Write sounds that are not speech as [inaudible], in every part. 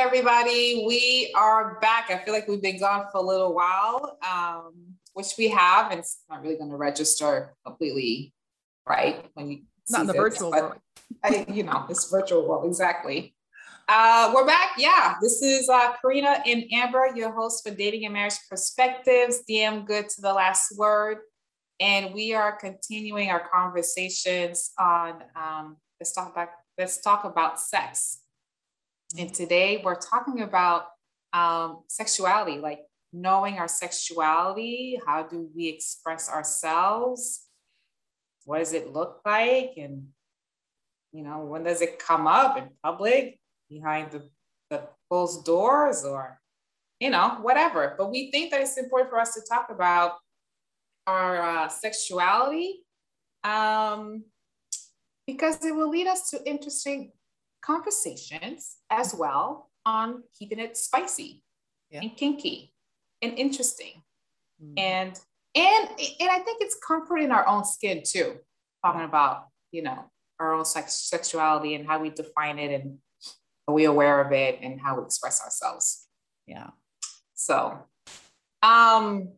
Hey, what's up, everybody? We are back. I feel like we've been gone for a little while, um, which we have, and it's not really going to register completely right when you not in the this, virtual world. I, you know, this virtual world exactly. Uh, we're back. Yeah, this is uh, Karina and Amber, your host for Dating and Marriage Perspectives. DM good to the last word, and we are continuing our conversations on. Um, let's talk about let's talk about sex. And today we're talking about um, sexuality, like knowing our sexuality. How do we express ourselves? What does it look like? And, you know, when does it come up in public, behind the, the closed doors, or, you know, whatever. But we think that it's important for us to talk about our uh, sexuality um, because it will lead us to interesting conversations as well on keeping it spicy yeah. and kinky and interesting. Mm. And and and I think it's comfort in our own skin too, talking about, you know, our own sex, sexuality and how we define it and are we aware of it and how we express ourselves. Yeah. So um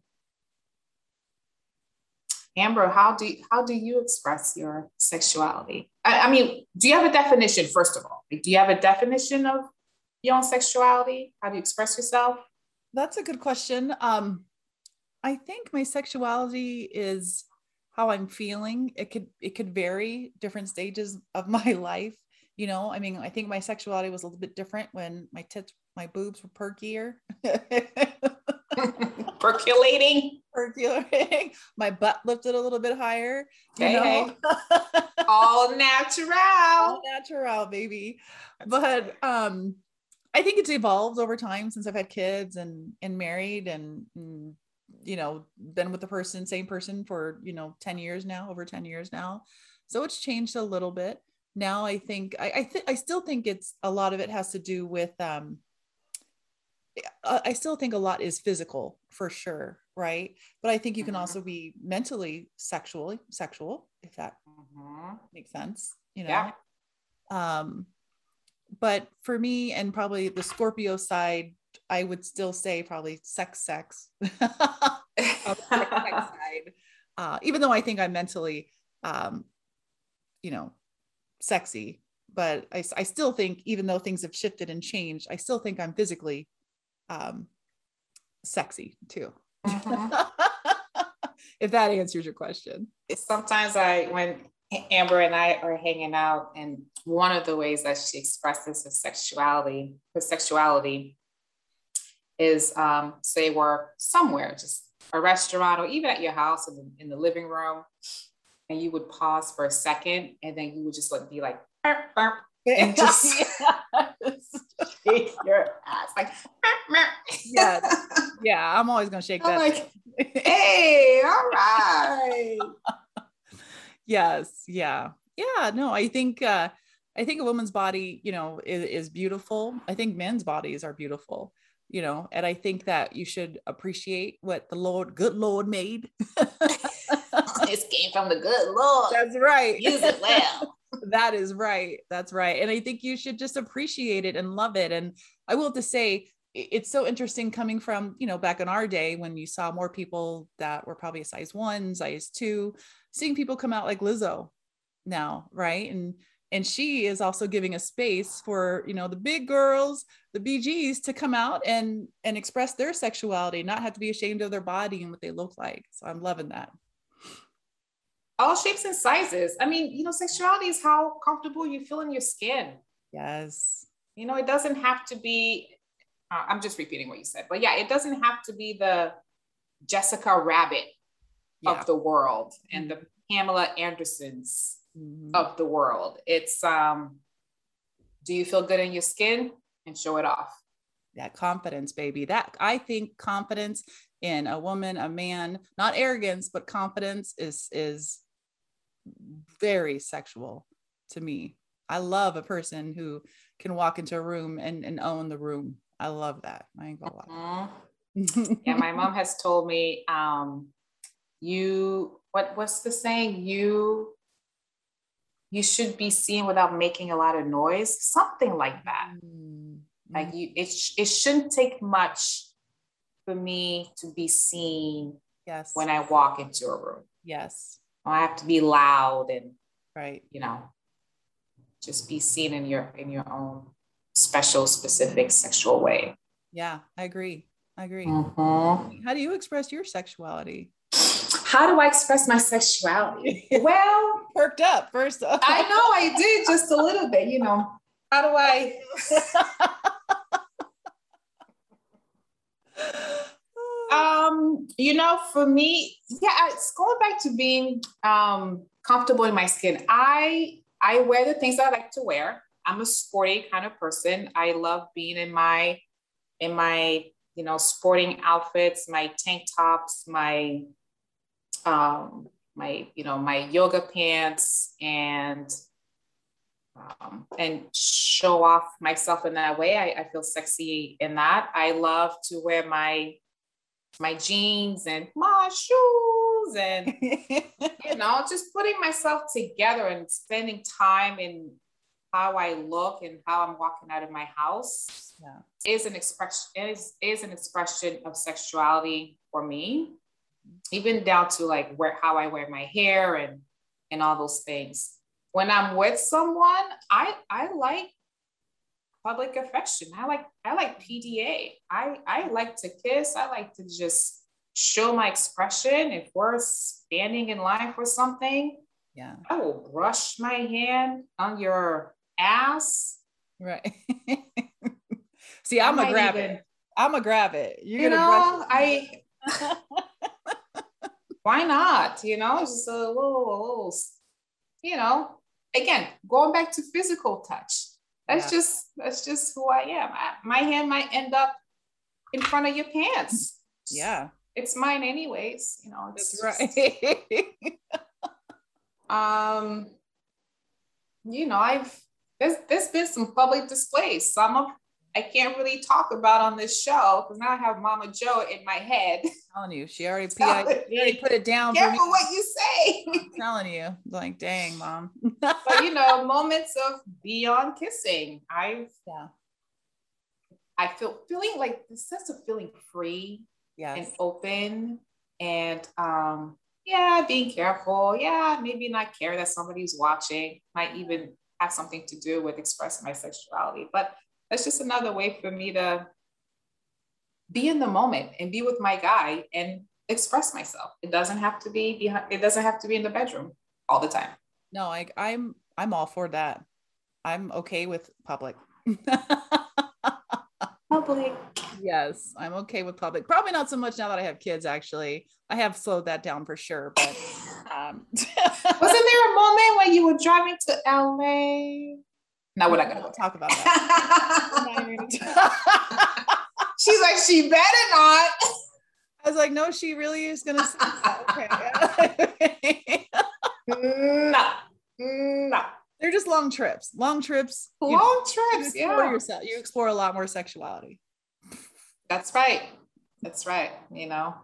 Amber, how do you, how do you express your sexuality? I, I, mean, do you have a definition first of all? Like, do you have a definition of your own sexuality? How do you express yourself? That's a good question. Um, I think my sexuality is how I'm feeling. It could it could vary different stages of my [laughs] life. You know, I mean, I think my sexuality was a little bit different when my tits, my boobs were perkier. [laughs] [laughs] percolating? Percolating. [laughs] My butt lifted a little bit higher hey, hey. [laughs] all natural. All natural baby. But um i think it's evolved over time since i've had kids and and married and, and you know been with the person same person for you know 10 years now over 10 years now. So it's changed a little bit. Now i think i i, th- I still think it's a lot of it has to do with um I still think a lot is physical for sure, right? But I think you can mm-hmm. also be mentally sexually sexual, if that mm-hmm. makes sense, you know. Yeah. Um, but for me and probably the Scorpio side, I would still say probably sex, sex. [laughs] sex [laughs] side. Uh, even though I think I'm mentally, um, you know, sexy, but I, I still think even though things have shifted and changed, I still think I'm physically um, sexy too. Mm-hmm. [laughs] if that answers your question. Sometimes I, when Amber and I are hanging out, and one of the ways that she expresses her sexuality, her sexuality, is um, say we're somewhere, just a restaurant or even at your house in the, in the living room, and you would pause for a second, and then you would just like be like, burp, burp, and [laughs] just shake your ass like yeah. [laughs] Yeah i'm always gonna shake that like, [laughs] hey all right. Yes yeah. Yeah no i think uh i think a woman's body you know is, is beautiful. I think men's bodies are beautiful you know and i think that you should appreciate what the lord good lord made. This came from the good lord. That's right. Use it well that is right. That's right. And I think you should just appreciate it and love it. And I will have to say, it's so interesting coming from, you know, back in our day when you saw more people that were probably a size one, size two, seeing people come out like Lizzo now, right? And and she is also giving a space for you know the big girls the bgs to come out and and express their sexuality not have to be ashamed of their body and what they look like so i'm loving that all shapes and sizes. I mean, you know, sexuality is how comfortable you feel in your skin. Yes. You know, it doesn't have to be, uh, I'm just repeating what you said, but yeah, it doesn't have to be the Jessica Rabbit yeah. of the world and the Pamela Andersons mm-hmm. of the world. It's, um, do you feel good in your skin and show it off? That confidence, baby. That I think confidence in a woman, a man, not arrogance, but confidence is is very sexual to me. I love a person who can walk into a room and, and own the room. I love that. I ain't gonna lie. Mm-hmm. [laughs] yeah, my mom has told me, um, you what what's the saying? You you should be seen without making a lot of noise, something like that. Mm. Like mm-hmm. you, it, sh- it shouldn't take much for me to be seen. Yes. When I walk into a room. Yes. I have to be loud and right. You know, just be seen in your in your own special, specific sexual way. Yeah, I agree. I agree. Mm-hmm. How do you express your sexuality? How do I express my sexuality? well, [laughs] perked up first. I know I did just a little bit, you know. How do I? [laughs] um, you know, for me, yeah, it's going back to being um comfortable in my skin. I I wear the things I like to wear. I'm a sporty kind of person. I love being in my in my you know sporting outfits, my tank tops, my um my you know my yoga pants and um, and show off myself in that way. I, I feel sexy in that. I love to wear my my jeans and my shoes and [laughs] you know just putting myself together and spending time in how I look and how I'm walking out of my house yeah. is an expression is, is an expression of sexuality for me even down to like where how I wear my hair and and all those things when I'm with someone I I like public affection I like I like PDA I I like to kiss I like to just show my expression if we're standing in line for something yeah I will brush my hand on your ass. Right. [laughs] See, I'm a grab even, it. I'm a grab it. You're you know, I. [laughs] why not? You know, just a little, a little, you know. Again, going back to physical touch. That's yeah. just that's just who I am. I, my hand might end up in front of your pants. Yeah, it's mine anyways. You know, that's right. [laughs] um, you know, I've there's there's been some public displays. Some of I can't really talk about on this show because now I have Mama Joe in my head. I'm telling you, she already, [laughs] she already put it down. Careful what you say. I'm telling you, like, dang, mom. [laughs] but you know, moments of beyond kissing. I've yeah. I feel feeling like the sense of feeling free yes. and open and um yeah, being careful. Yeah, maybe not care that somebody's watching. Might even have something to do with expressing my sexuality. But that's just another way for me to be in the moment and be with my guy and express myself. It doesn't have to be behind, it doesn't have to be in the bedroom all the time. No, I, I'm I'm all for that. I'm okay with public. [laughs] public. Yes, I'm okay with public. Probably not so much now that I have kids. Actually, I have slowed that down for sure. But um. [laughs] wasn't there a moment when you were driving to LA? No, we're not gonna go talk about that. [laughs] She's like, she better not. I was like, no, she really is gonna. okay. [laughs] no, no. They're just long trips. Long trips. Long know, trips. You yeah. Yourself. You explore a lot more sexuality. That's right. That's right. You know,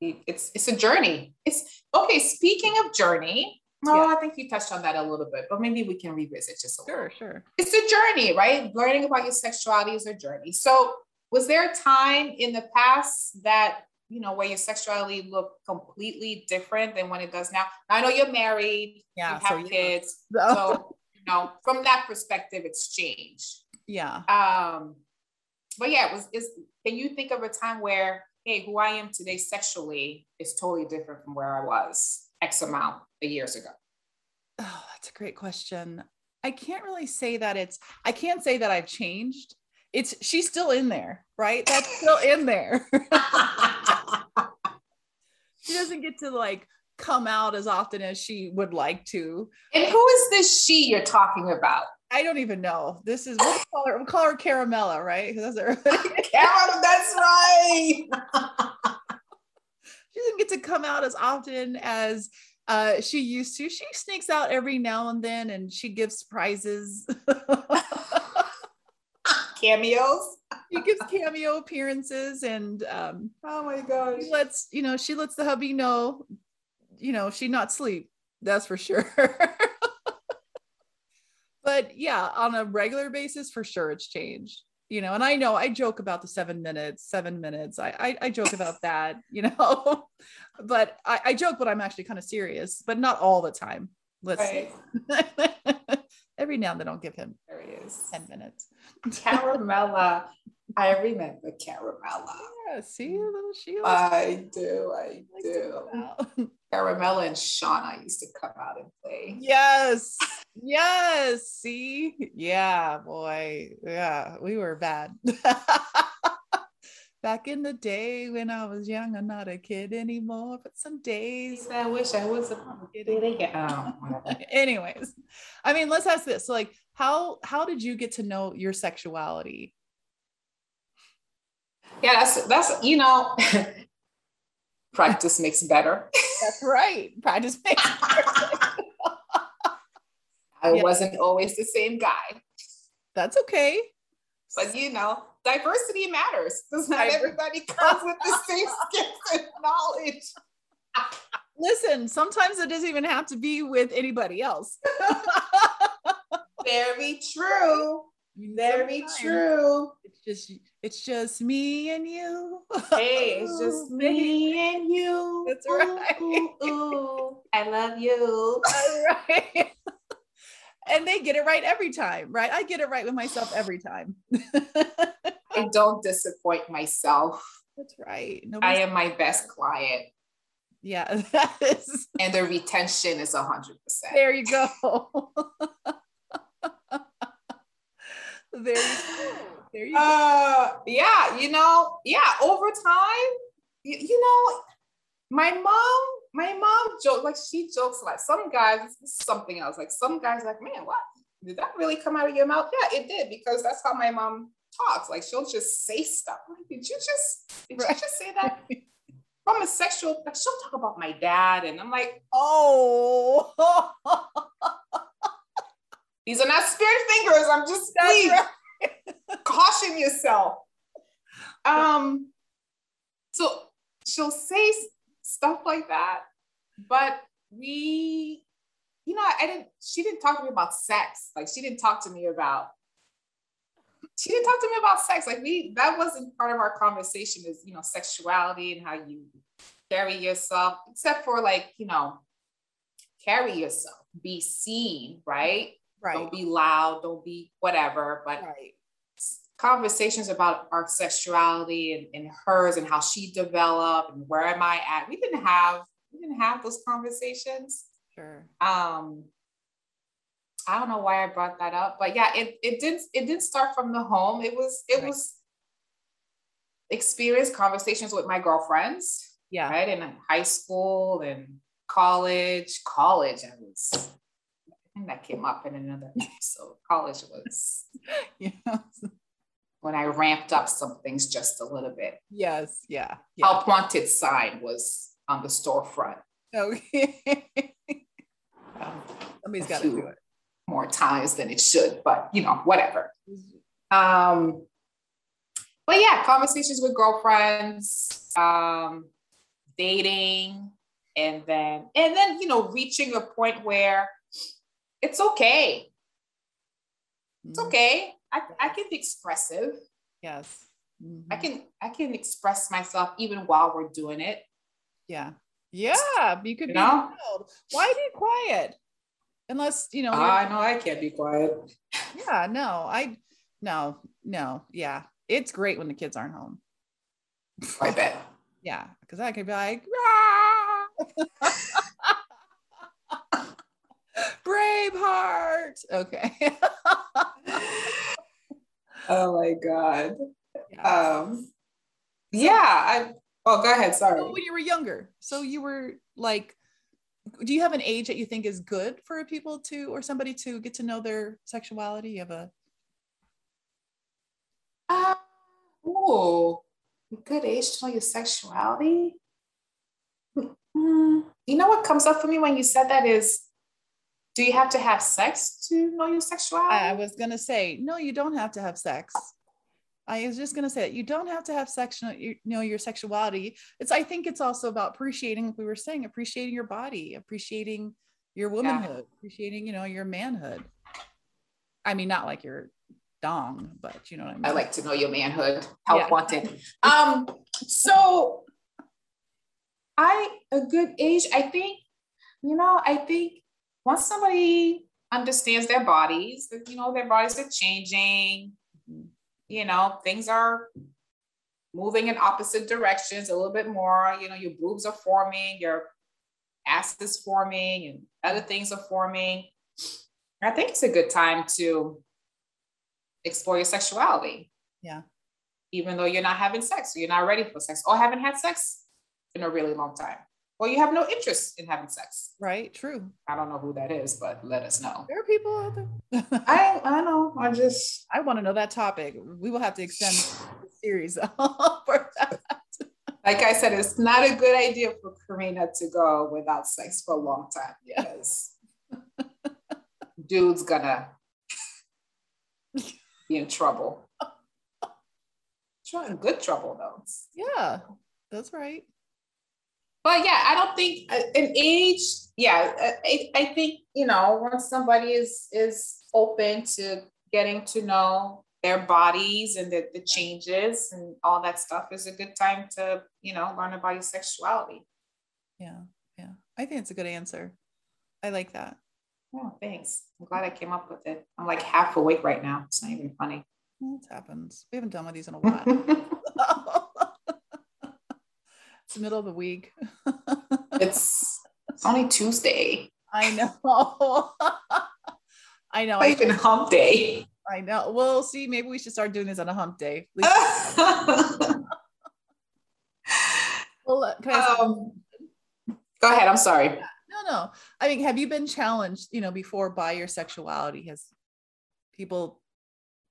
it's it's a journey. It's okay. Speaking of journey, oh, yeah. I think you touched on that a little bit, but maybe we can revisit just a sure, little. Sure, sure. It's a journey, right? Learning about your sexuality is a journey. So, was there a time in the past that you know, where your sexuality looked completely different than when it does now. I know you're married, yeah, you have so kids. [laughs] So. so, you know, from that perspective, it's changed. Yeah. Um, but yeah, it was is can you think of a time where, hey, who I am today sexually is totally different from where I was X amount of years ago? Oh, that's a great question. I can't really say that it's I can't say that I've changed. It's she's still in there, right? That's still in there. [laughs] she doesn't get to like come out as often as she would like to. And who is this she you're talking about? I don't even know. This is we'll call her, we'll call her Caramella, right? That's [laughs] Caramella, that's right. [laughs] she doesn't get to come out as often as uh, she used to. She sneaks out every now and then, and she gives surprises. [laughs] Cameos. She gives cameo appearances, and um, oh my gosh, she lets you know she lets the hubby know, you know she not sleep. That's for sure [laughs] but yeah, on a regular basis, for sure, it's changed. You know, and I know I joke about the seven minutes, seven minutes. I I, I joke about [laughs] that, you know, [laughs] but I, I joke, but I'm actually kind of serious, but not all the time. Let's right. [laughs] every now and then I'll give him there he is 10 minutes. Caramella. I remember Caramella. Yeah, see a little Sheila. I do, I do. [laughs] Caramella and Shauna used to come out and play. Yes. [laughs] Yes. See? Yeah, boy. Yeah, we were bad. [laughs] Back in the day when I was young, I'm not a kid anymore, but some days I wish I was a kid again. Anyways, I mean, let's ask this. So like, how how did you get to know your sexuality? Yeah, that's that's you know, [laughs] practice makes better. That's right. Practice makes [laughs] I yeah. wasn't always the same guy. That's okay. But you know, diversity matters because not everybody comes with the same [laughs] skills and knowledge. Listen, sometimes it doesn't even have to be with anybody else. Very true. Very true. It's just it's just me and you. Hey, it's [laughs] just me and you. That's right. Ooh, ooh, [laughs] ooh. I love you. All [laughs] right and they get it right every time, right? I get it right with myself every time. I don't disappoint myself. That's right. Nobody's- I am my best client. Yeah, that is. And the retention is a hundred percent. There you go. There you go. There you go. Uh, yeah, you know, yeah, over time, you, you know, my mom my mom joke like she jokes like some guys something else like some guys like man what? Did that really come out of your mouth? Yeah it did because that's how my mom talks like she'll just say stuff. Like did you just did you just say that? From a sexual like she'll talk about my dad and I'm like oh [laughs] these are not spirit fingers I'm just please right. [laughs] caution yourself um so she'll say stuff like that. But we, you know, I didn't, she didn't talk to me about sex. Like she didn't talk to me about, she didn't talk to me about sex. Like we, that wasn't part of our conversation is, you know, sexuality and how you carry yourself, except for like, you know, carry yourself, be seen, right? Right. Don't be loud, don't be whatever. But right conversations about our sexuality and, and hers and how she developed and where am I at. We didn't have we didn't have those conversations. Sure. Um, I don't know why I brought that up, but yeah, it it didn't it didn't start from the home. It was it right. was experience conversations with my girlfriends. Yeah. Right. In high school and college. College, I was Think that came up in another episode. college was [laughs] yeah when I ramped up some things just a little bit. Yes, yeah. yeah. Help wanted sign was on the storefront. [laughs] Okay. um, Somebody's got to do it. More times than it should, but you know, whatever. Um, but yeah, conversations with girlfriends, um, dating, and then and then you know, reaching a point where it's okay. It's mm-hmm. okay. I, I can be expressive. Yes. Mm-hmm. I can I can express myself even while we're doing it. Yeah. Yeah. You could you be know? loud. Why be quiet? Unless, you know. I know I can't be quiet. Yeah, no, I no, no, yeah. It's great when the kids aren't home. I bet. yeah, because I could be like, [laughs] Braveheart. Okay. [laughs] oh my god. Yeah. Um yeah, I oh go ahead, sorry. when you were younger. So you were like do you have an age that you think is good for people to or somebody to get to know their sexuality? You have a uh, oh good age to know your sexuality. Hmm, you know what comes up for me when you said that is do you have to have sex to know your sexuality? I was going to say, no, you don't have to have sex. I was just going to say that you don't have to have sex, you know, your sexuality. It's, I think it's also about appreciating, like we were saying, appreciating your body, appreciating your womanhood, yeah. appreciating, you know, your manhood. I mean, not like you're dong, but you know what I mean. I like to know your manhood. Help yeah. wanted. Um, so I a good age, I think, you know, I think once somebody understands their bodies, that you know, their bodies are changing, you know, things are moving in opposite directions a little bit more. You know, your boobs are forming, your ass is forming, and other things are forming. I think it's a good time to explore your sexuality. Yeah. Even though you're not having sex, or you're not ready for sex, or haven't had sex in a really long time, or you have no interest in having sex. Right. True. I don't know who that is, but let us know. There are people out there. [laughs] I I know. I just [laughs] I want to know that topic. We will have to extend [sighs] the series [laughs] for that. Like I said, it's not a good idea for Karina to go without sex for a long time because dude's gonna be in trouble. Good trouble though. Yeah, that's right. But yeah, I don't think uh, an age. Yeah, uh, I, I think you know once somebody is is open to getting to know their bodies and the, the changes and all that stuff is a good time to you know learn about your sexuality. Yeah, yeah, I think it's a good answer. I like that. Oh, thanks. I'm glad I came up with it. I'm like half awake right now. It's not even funny. It happens. We haven't done one of these in a while. [laughs] it's the middle of the week. it's [laughs] it's only Tuesday. I know. [laughs] I know. Not even hump day. I know. Well, see, maybe we should start doing this on a hump day. [laughs] well, um, go ahead. I'm sorry no, no. I mean, have you been challenged, you know, before by your sexuality? Has people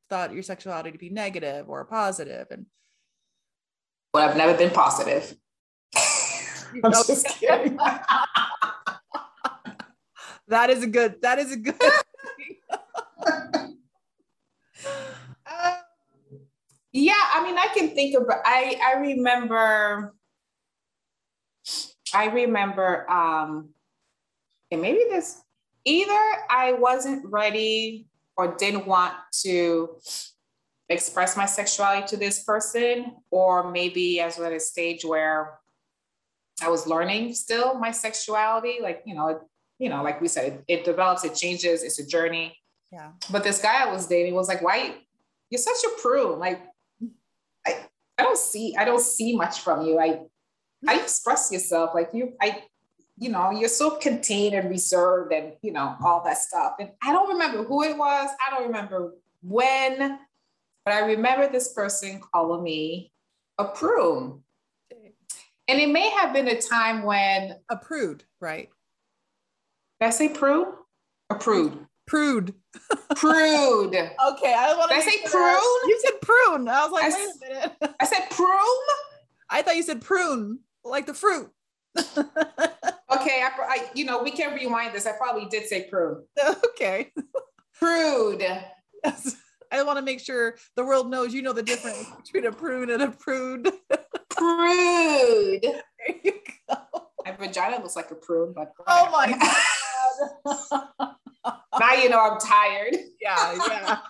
thought your sexuality to be negative or positive? And well, I've never been positive. [laughs] I'm just kidding. [laughs] that is a good. That is a good. uh, [laughs] yeah, I mean, I can think of. I I remember. I remember um, and maybe this either I wasn't ready or didn't want to express my sexuality to this person, or maybe I was at a stage where I was learning still my sexuality. Like, you know, you know, like we said, it, it develops, it changes, it's a journey. Yeah. But this guy I was dating was like, why you're such a prune? Like, I, I don't see, I don't see much from you. I I express yourself like you I you know, you're so contained and reserved and, you know, all that stuff. And I don't remember who it was. I don't remember when, but I remember this person calling me a prune. And it may have been a time when a prude, right? Did I say prude? A prude. Prude. Prude. [laughs] okay, I want to. say sure. prune? You said prune. I was like, I, wait a minute. I said prune. I thought you said prune, like the fruit. [laughs] okay, I, I, you know, we can rewind this. I probably did say prune. Okay. Prude. Yes. [laughs] I want to make sure the world knows you know the difference between a prune and a prude. Prude. There you go. My vagina looks like a prune, but oh my [laughs] god. now you know I'm tired. Yeah, yeah. [laughs]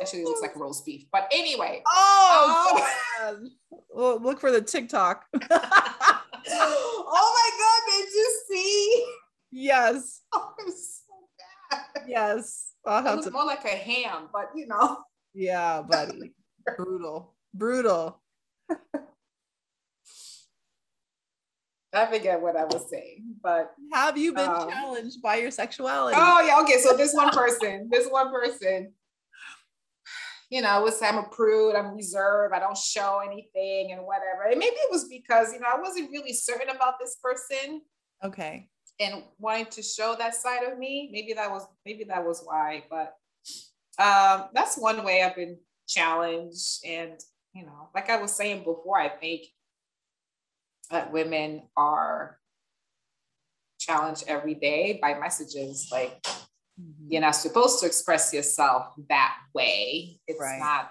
Actually, it looks like roast beef. But anyway. Oh, um, well, look for the TikTok. [laughs] oh my God, did you see? Yes. Oh, it was so bad. Yes. I'll have it was to... more like a ham, but you know. Yeah, buddy. Brutal. Brutal. I forget what I was saying, but have you been um, challenged by your sexuality? Oh yeah, okay. So this one person, this one person you know, was I'm a prude, I'm reserved, I don't show anything and whatever. And maybe it was because, you know, I wasn't really certain about this person. Okay. And wanting to show that side of me. Maybe that was maybe that was why. But um, that's one way I've been challenged. And, you know, like I was saying before, I think that women are challenged every day by messages like Mm-hmm. You're not supposed to express yourself that way. It's right. not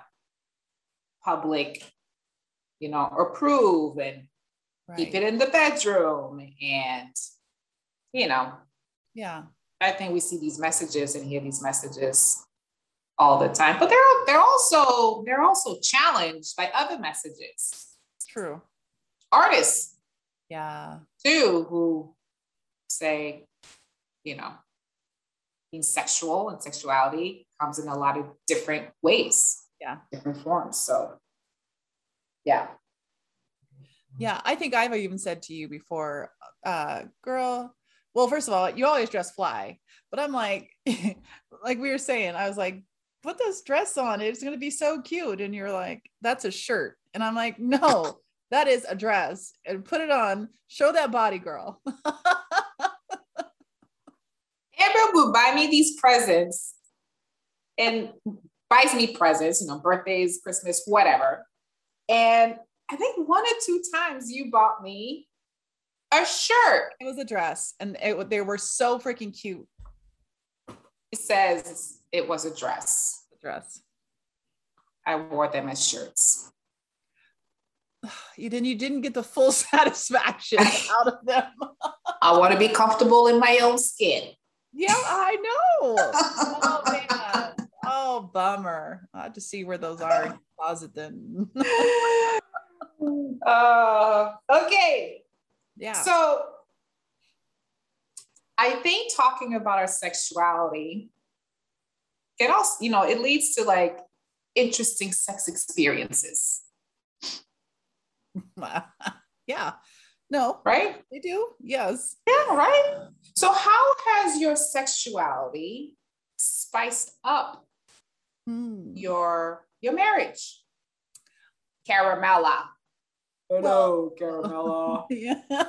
public, you know, approve and right. keep it in the bedroom and, you know. Yeah. I think we see these messages and hear these messages all the time, but they're they're also they're also challenged by other messages. True. Artists, Yeah. too, who say, you know, being sexual and sexuality comes in a lot of different ways. Yeah. Different forms. So, yeah. Yeah. I think I've even said to you before, uh, girl, well, first of all, you always dress fly, but I'm like, [laughs] like we were saying, I was like, put this dress on. It's going to be so cute. And you're like, that's a shirt. And I'm like, no, [laughs] that is a dress and put it on. Show that body, girl. [laughs] Amber would buy me these presents and buys me presents, you know, birthdays, Christmas, whatever. And I think one or two times you bought me a shirt. it was a dress and it, they were so freaking cute. It says it was a dress. The dress. I wore them as shirts. [sighs] You didn't, you didn't get the full [laughs] satisfaction [laughs] out of them. I want to be comfortable in my own skin. Yeah, I know. [laughs] Oh man. Oh bummer. I have to see where those are in the closet then. uh, okay. yeah. So I think talking about our sexuality, it also, you know, it leads to like interesting sex experiences, [laughs] yeah. No, right? they do. Yes. Yeah, right. So how has your sexuality spiced up Hmm. your your marriage? Caramella. Hello, Caramella. [laughs] Yeah. [laughs]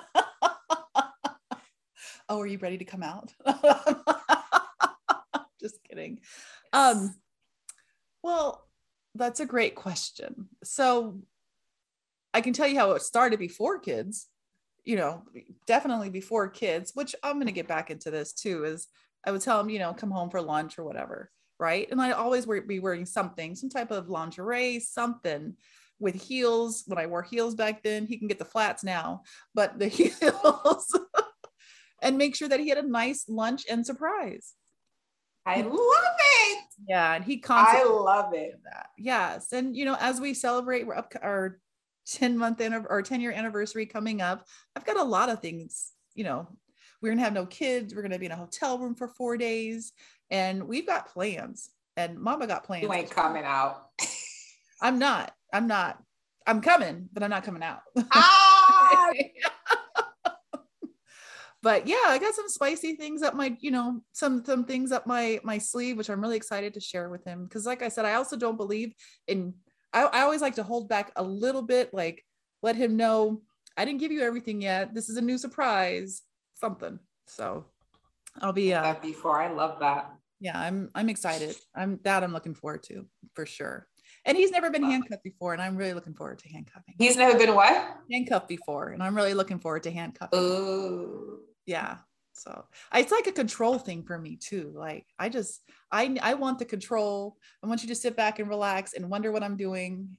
oh, are you ready to come out? Kidding. Um, well, that's a great question. So I can tell you how it started before kids, you know, definitely before kids, which I'm going to get back into this too, is I would tell them, you know, come home for lunch or whatever. Right. And I always wear, be wearing something, some type of lingerie, something with heels. When I wore heels back then, he can get the flats now, but the [laughs] heels [laughs] and make sure that he had a nice lunch and surprise. I [laughs] love it. Yeah. And he constantly. I love it. that. Yes. And you know, as we celebrate we're up our 10 month anniv- or 10 year anniversary coming up, I've got a lot of things, you know, we're gonna have no kids, we're gonna be in a hotel room for four days, and we've got plans. And mama got plans. You ain't coming out. I'm not, I'm not, I'm coming, but I'm not coming out. ah, [laughs] but yeah, I got some spicy things up my, you know, some some things up my my sleeve, which I'm really excited to share with him. Because like I said, I also don't believe in. I, I always like to hold back a little bit, like let him know I didn't give you everything yet. This is a new surprise, something. So I'll be uh that before. I love that. yeah, I'm I'm excited. I'm that I'm looking forward to for sure. And he's never been handcuffed before, and I'm really looking forward to handcuffing. He's never been what? handcuffed before, and I'm really looking forward to handcuffing. Ooh. Yeah so it's like a control thing for me too like i just i i want the control. I want you to sit back and relax and wonder what i'm doing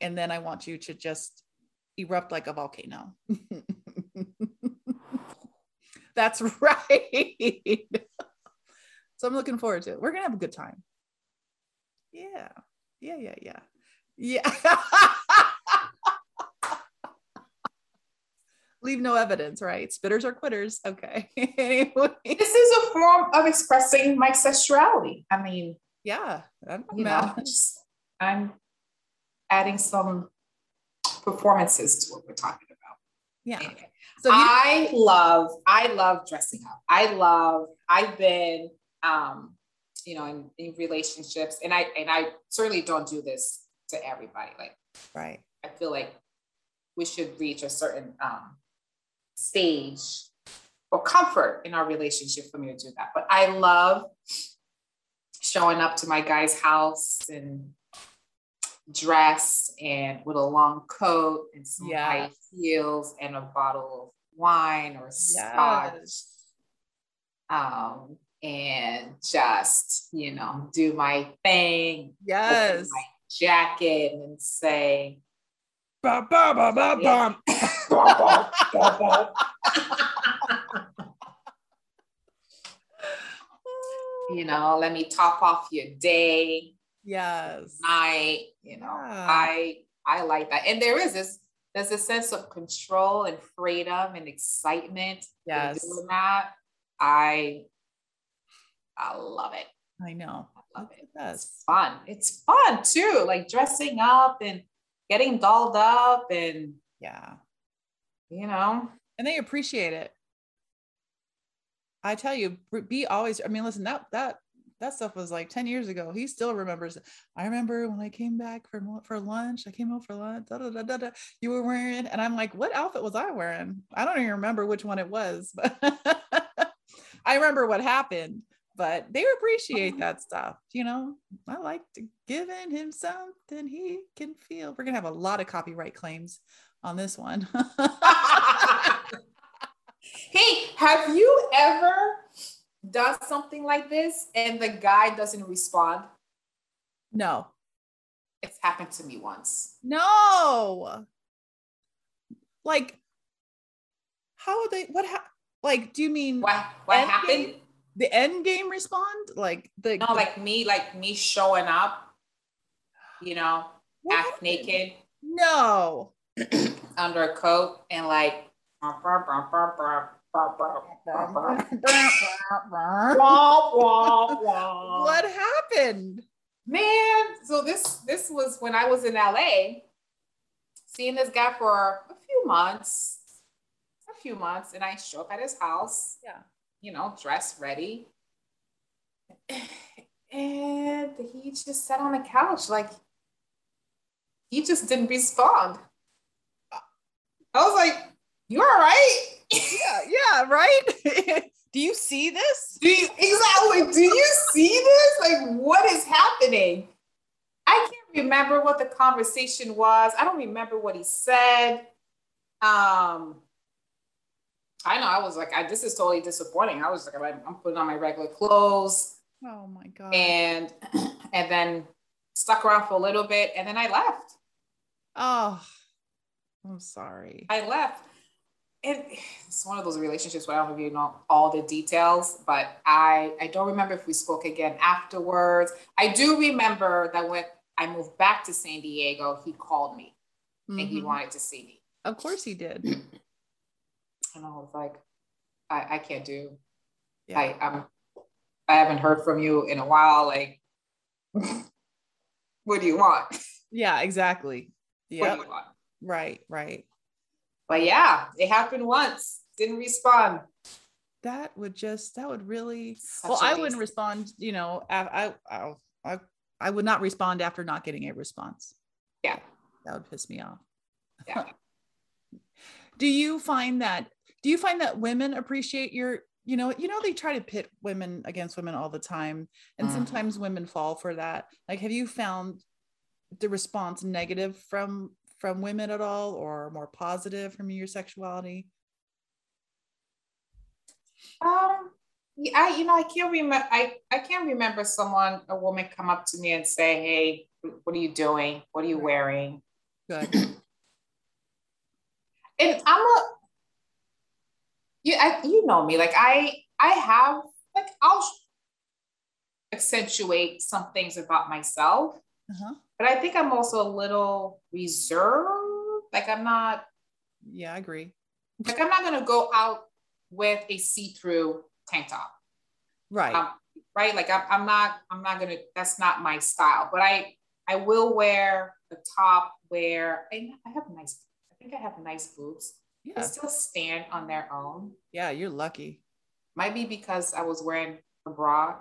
and then i want you to just erupt like a volcano. [laughs] That's right. [laughs] So i'm looking forward to it. We're gonna have a good time. Yeah yeah yeah yeah. Yeah [laughs] leave no evidence, right? Spitters are quitters. Okay. anyway, This [laughs] is a form of expressing my sexuality. I mean, yeah, I'm you know, just, I'm adding some performances to what we're talking about. Yeah. Anyway, So you, I love, I love dressing up. I love, I've been, um, you know, in, in relationships, and I and I certainly don't do this to everybody. Like right. I feel like we should reach a certain um, stage or comfort in our relationship for me to do that. But I love showing up to my guy's house and dress and with a long coat and some Yeah. high heels and a bottle of wine or scotch. Yes. Um, and just, you know, do my thing, Yes. my jacket and say, Ba, ba, ba, ba, [laughs] Yeah. [laughs] bum. you know, let me top off your day. Yes. Night, you know, yeah. I I like that. And there is this there's a sense of control and freedom and excitement. Yes. Doing that. I I love it. I know. I love it. It's fun. It's fun too. Like dressing up and getting dolled up and yeah. You know. And they appreciate it. I tell you, be always. I mean, listen, that that that stuff was like 10 years ago. He still remembers. I remember when I came back for for lunch. I came home for lunch. Da, da, da, da, You were wearing, and I'm like, what outfit was I wearing? I don't even remember which one it was, but [laughs] I remember what happened. But they appreciate that stuff. You know, I like to giving him something he can feel. We're gonna have a lot of copyright claims on this one. [laughs] hey, have you ever done something like this and the guy doesn't respond? No. It's happened to me once. No. Like, how would they, what, ha- like, do you mean what, what happened? Game, the end game respond? Like, the, no, the, like me, like me showing up, you know, what half naked. No. Under a coat and like, what happened? Man, so this this was when I was in LA, seeing this guy for a few months, a few months, and I show up at his house. Yeah. You know, dressed, ready. And he just sat on the couch like he just didn't respond. I was like, you all right? yeah, yeah, right. [laughs] do you see this? Do you, exactly. Do you see this? Like, what is happening? I can't remember what the conversation was. I don't remember what he said. Um, I know I was like, I, this is totally disappointing. I was like, I'm putting on my regular clothes. Oh my god. And [clears throat] and then stuck around for a little bit, and then I left. Oh, I'm sorry. I left it, it's one of those relationships where I don't really know all the details, but I I don't remember if we spoke again afterwards. I do remember that when I moved back to San Diego, he called me mm-hmm. and he mm-hmm. wanted to see me. Of course he did. [clears throat] and I was like, I, I can't do. Yeah. I I'm I haven't heard from you in a while. Like, [laughs] what do you want? Yeah, exactly. Yeah. Right, right. But yeah, it happened once. Didn't respond. That would just that would really Such well, I wouldn't respond, you know, I, I I I would not respond after not getting a response. Yeah. That would piss me off. Yeah. [laughs] do you find that do you find that women appreciate your you know you know they try to pit women against women all the time and mm. sometimes women fall for that like have you found the response negative from from women at all or more positive from your sexuality? Um, yeah, I, you know, I can't remember. I, I can't remember someone, a woman, come up to me and say, "Hey, what are you doing? What are you wearing?" Good. [clears throat] and I'm a, you, I, you know me. Like I, I have, like, I'll accentuate some things about myself. Uh-huh but I think I'm also a little reserved. Like I'm not. Yeah, I agree. Like I'm not gonna go out with a see-through tank top. Right. Um, right. Like I'm, I'm not. I'm not gonna. That's not my style. But I. I will wear a top where I, I have nice. I think I have nice boobs. Yeah. They still stand on their own. Yeah, you're lucky. Might be because I was wearing a bra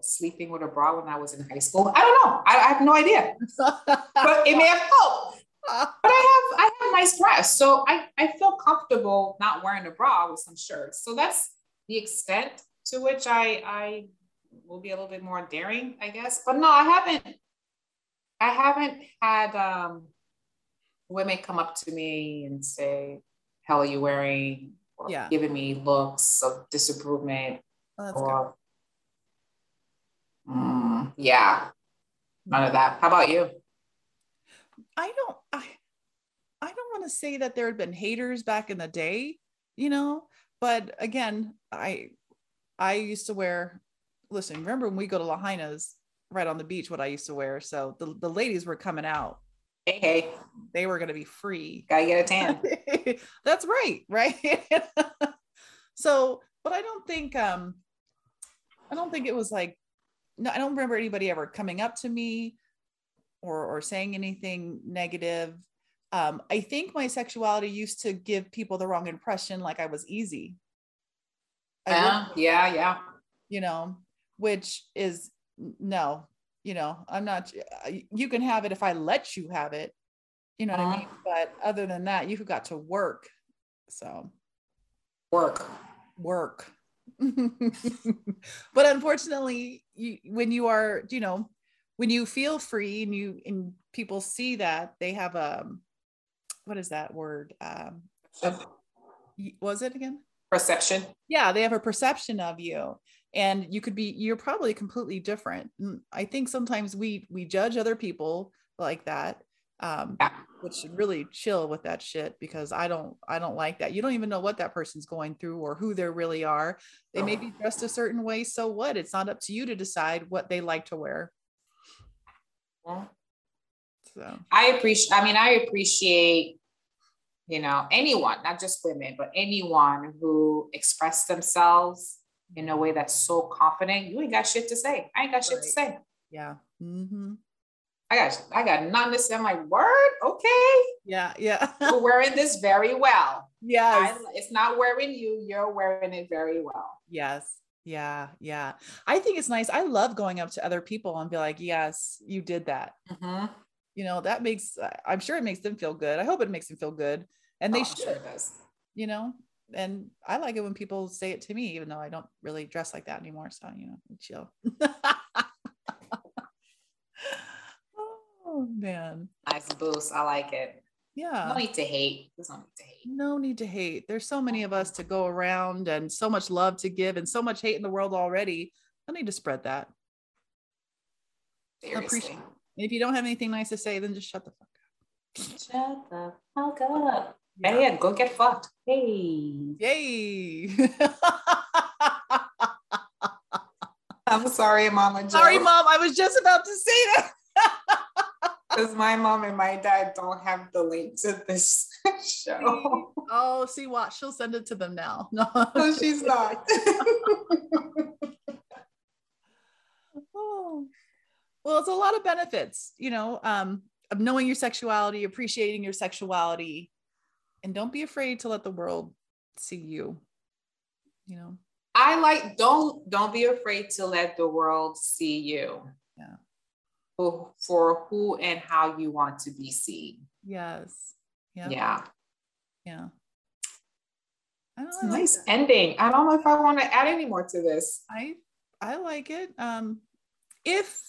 sleeping with a bra when I was in high school. I don't know. I, I have no idea. [laughs] but it may have helped. [laughs] But I have I have nice breasts. So I, I feel comfortable not wearing a bra with some shirts. So that's the extent to which I I will be a little bit more daring, I guess. But no, I haven't I haven't had um women come up to me and say, Hell are you wearing? Or yeah. giving me looks of disapproval oh, or Mm, yeah, none of that. How about you? I don't. I I don't want to say that there had been haters back in the day, you know. But again, I I used to wear listen, remember when we go to Lahaina's right on the beach, what I used to wear. So the, the ladies were coming out. Hey, hey. They were going to be free. Gotta get a tan. [laughs] That's right. Right. [laughs] so, but I don't think, um, I don't think it was like, no, I don't remember anybody ever coming up to me or, or saying anything negative. Um, I think my sexuality used to give people the wrong impression, like I was easy. Yeah, yeah, yeah. You know, which is no, you know, I'm not, you can have it if I let you have it, you know what uh-huh. I mean? But other than that, you've got to work. So work, work. [laughs] but unfortunately, you, when you are, you know, when you feel free and you, and people see that they have a, um, what is that word? Um, was it again? Perception. Yeah, they have a perception of you and you could be you're probably completely different i think sometimes we we judge other people like that um yeah. which should really chill with that shit because i don't i don't like that you don't even know what that person's going through or who they really are they may be dressed a certain way so what it's not up to you to decide what they like to wear yeah. so i appreciate i mean i appreciate you know anyone not just women but anyone who express themselves in a way that's so confident, you ain't got shit to say. I ain't got shit right. to say. Yeah. Mm-hmm. I got I got to say. I'm like, word, okay. Yeah, yeah. You're [laughs] wearing this very well. Yes. I, it's not wearing you, you're wearing it very well. Yes. Yeah, yeah. I think it's nice. I love going up to other people and be like, yes, you did that. Mm-hmm. You know, that makes I'm sure it makes them feel good. I hope it makes them feel good. And they oh, should. Sure you know, and I like it when people say it to me, even though I don't really dress like that anymore. So, you know, chill. [laughs] oh man. Nice boost. I like it. Yeah. No need to hate. There's no need to hate. No need to hate. There's so many of us to go around and so much love to give and so much hate in the world already. I need to spread that. Seriously. Appreciate If you don't have anything nice to say, then just shut the fuck up. Shut the fuck up. Yeah. yeah, go get fucked. Hey. Yay. [laughs] I'm sorry, Mama Sorry, Mom. I was just about to say that. Because my mom and my dad don't have the link to this [laughs] show. Oh, see what? She'll send it to them now. [laughs] No, no she's not. oh. [laughs] Well, it's a lot of benefits, you know, um, of knowing your sexuality, appreciating your sexuality, and don't be afraid to let the world see you you know i like don't don't be afraid to let the world see you for, for who and how you want to be seen. Yes. Yeah. Yeah. Yeah it's a nice ending. I don't know if i want to add any more to this. I i like it. Um if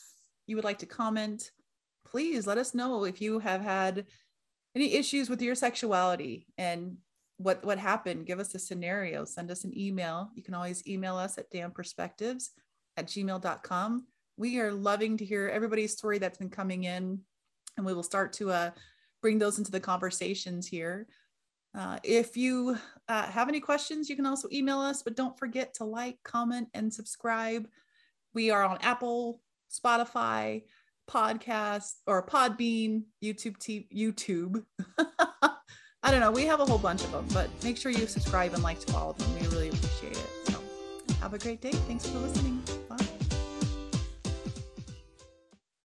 you would like to comment please let us know if you have had any issues with your sexuality and what what happened. Give us a scenario. Send us an email. You can always email us at damperspectives at gmail.com we are loving to hear everybody's story that's been coming in and we will start to uh, bring those into the conversations here uh, if you uh, have any questions you can also email us but don't forget to like comment and subscribe we are on apple spotify podcast or Podbean, YouTube, t- YouTube. [laughs] I don't know. We have a whole bunch of them, but make sure you subscribe and like to all of them. We really appreciate it. So have a great day. Thanks for listening.